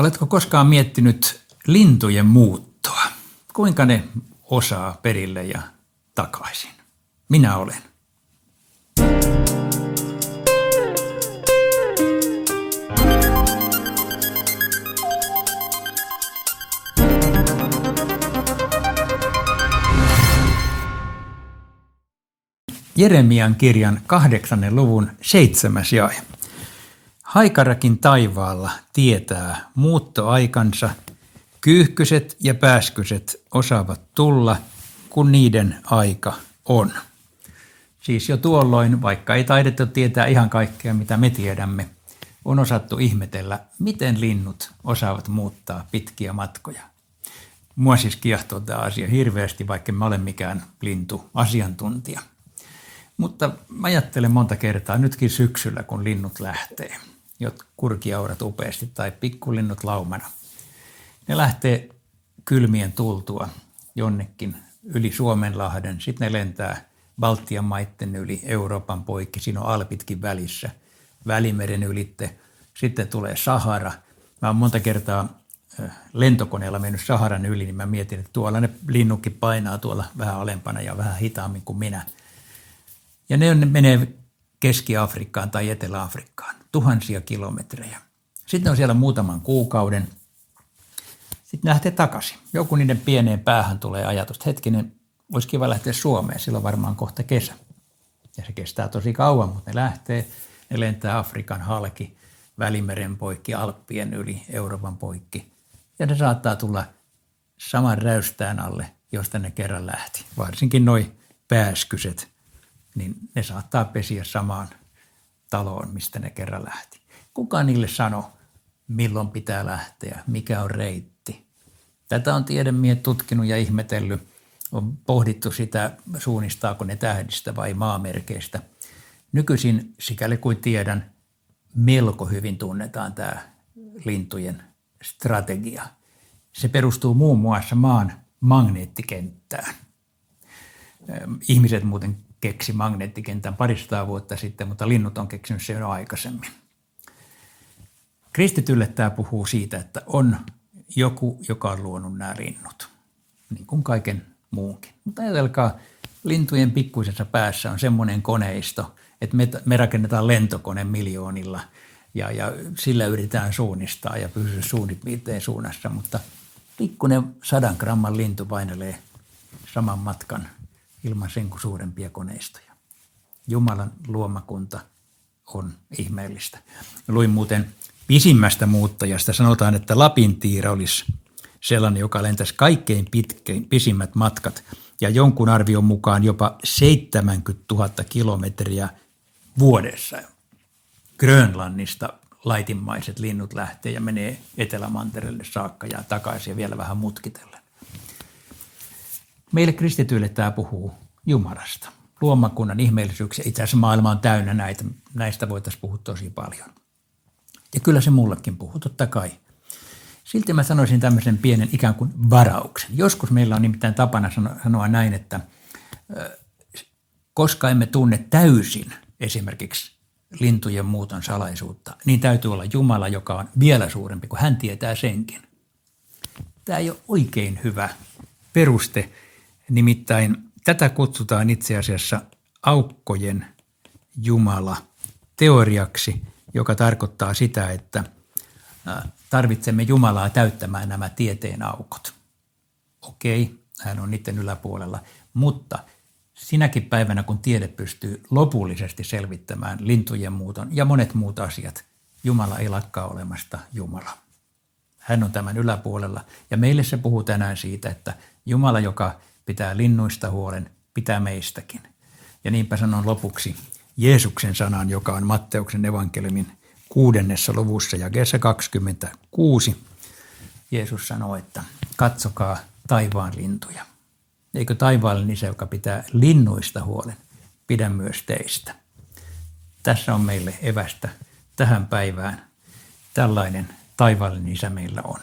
Oletko koskaan miettinyt lintujen muuttoa? Kuinka ne osaa perille ja takaisin? Minä olen. Jeremian kirjan kahdeksannen luvun seitsemäs jae. Haikarakin taivaalla tietää muuttoaikansa, kyyhkyset ja pääskyset osaavat tulla, kun niiden aika on. Siis jo tuolloin, vaikka ei taidettu tietää ihan kaikkea, mitä me tiedämme, on osattu ihmetellä, miten linnut osaavat muuttaa pitkiä matkoja. Mua siis kiehtoo tämä asia hirveästi, vaikka mä olen mikään lintu-asiantuntija. Mutta mä ajattelen monta kertaa, nytkin syksyllä, kun linnut lähtee – jot kurkiaurat upeasti tai pikkulinnut laumana. Ne lähtee kylmien tultua jonnekin yli Suomenlahden. Sitten ne lentää Baltian maitten yli Euroopan poikki. Siinä on Alpitkin välissä. Välimeren ylitte. Sitten tulee Sahara. Mä oon monta kertaa lentokoneella mennyt Saharan yli, niin mä mietin, että tuolla ne linnukki painaa tuolla vähän alempana ja vähän hitaammin kuin minä. Ja ne menee Keski-Afrikkaan tai Etelä-Afrikkaan tuhansia kilometrejä. Sitten on siellä muutaman kuukauden. Sitten lähtee takaisin. Joku niiden pieneen päähän tulee ajatus, että hetkinen, olisi kiva lähteä Suomeen, silloin varmaan kohta kesä. Ja se kestää tosi kauan, mutta ne lähtee, ne lentää Afrikan halki, Välimeren poikki, Alppien yli, Euroopan poikki. Ja ne saattaa tulla saman räystään alle, josta ne kerran lähti. Varsinkin noi pääskyset, niin ne saattaa pesiä samaan taloon, mistä ne kerran lähti. Kuka niille sano, milloin pitää lähteä, mikä on reitti. Tätä on tiedemiehet tutkinut ja ihmetellyt. On pohdittu sitä, suunnistaako ne tähdistä vai maamerkeistä. Nykyisin, sikäli kuin tiedän, melko hyvin tunnetaan tämä lintujen strategia. Se perustuu muun muassa maan magneettikenttään. Ihmiset muuten keksi magneettikentän parista vuotta sitten, mutta linnut on keksinyt sen jo aikaisemmin. Kristitylle tämä puhuu siitä, että on joku, joka on luonut nämä linnut, niin kuin kaiken muunkin. Mutta ajatelkaa, lintujen pikkuisessa päässä on semmoinen koneisto, että me, me rakennetaan lentokone miljoonilla ja, ja sillä yritetään suunnistaa ja pysyä suunnit viiteen suunnassa, mutta pikkuinen sadan gramman lintu painelee saman matkan – ilman sen suurempia koneistoja. Jumalan luomakunta on ihmeellistä. Luin muuten pisimmästä muuttajasta. Sanotaan, että Lapintiira olisi sellainen, joka lentäisi kaikkein pitkein, pisimmät matkat ja jonkun arvion mukaan jopa 70 000 kilometriä vuodessa. Grönlannista laitimaiset linnut lähtee ja menee Etelämantereelle saakka ja takaisin ja vielä vähän mutkitellen. Meille kristityille tämä puhuu Jumalasta, luomakunnan ihmeellisyyksiä. Itse asiassa maailma on täynnä näitä, näistä voitaisiin puhua tosi paljon. Ja kyllä se mullekin puhuu, totta kai. Silti mä sanoisin tämmöisen pienen ikään kuin varauksen. Joskus meillä on nimittäin tapana sanoa näin, että koska emme tunne täysin esimerkiksi lintujen muuton salaisuutta, niin täytyy olla Jumala, joka on vielä suurempi, kuin hän tietää senkin. Tämä ei ole oikein hyvä peruste Nimittäin tätä kutsutaan itse asiassa aukkojen Jumala teoriaksi, joka tarkoittaa sitä, että tarvitsemme Jumalaa täyttämään nämä tieteen aukot. Okei, hän on niiden yläpuolella, mutta sinäkin päivänä, kun tiede pystyy lopullisesti selvittämään lintujen muuton ja monet muut asiat, Jumala ei lakkaa olemasta Jumala. Hän on tämän yläpuolella ja meille se puhuu tänään siitä, että Jumala, joka pitää linnuista huolen, pitää meistäkin. Ja niinpä sanon lopuksi Jeesuksen sanan, joka on Matteuksen evankeliumin kuudennessa luvussa ja 26. Jeesus sanoo, että katsokaa taivaan lintuja. Eikö taivaallinen isä, joka pitää linnuista huolen, pidä myös teistä. Tässä on meille evästä tähän päivään. Tällainen taivaallinen isä meillä on.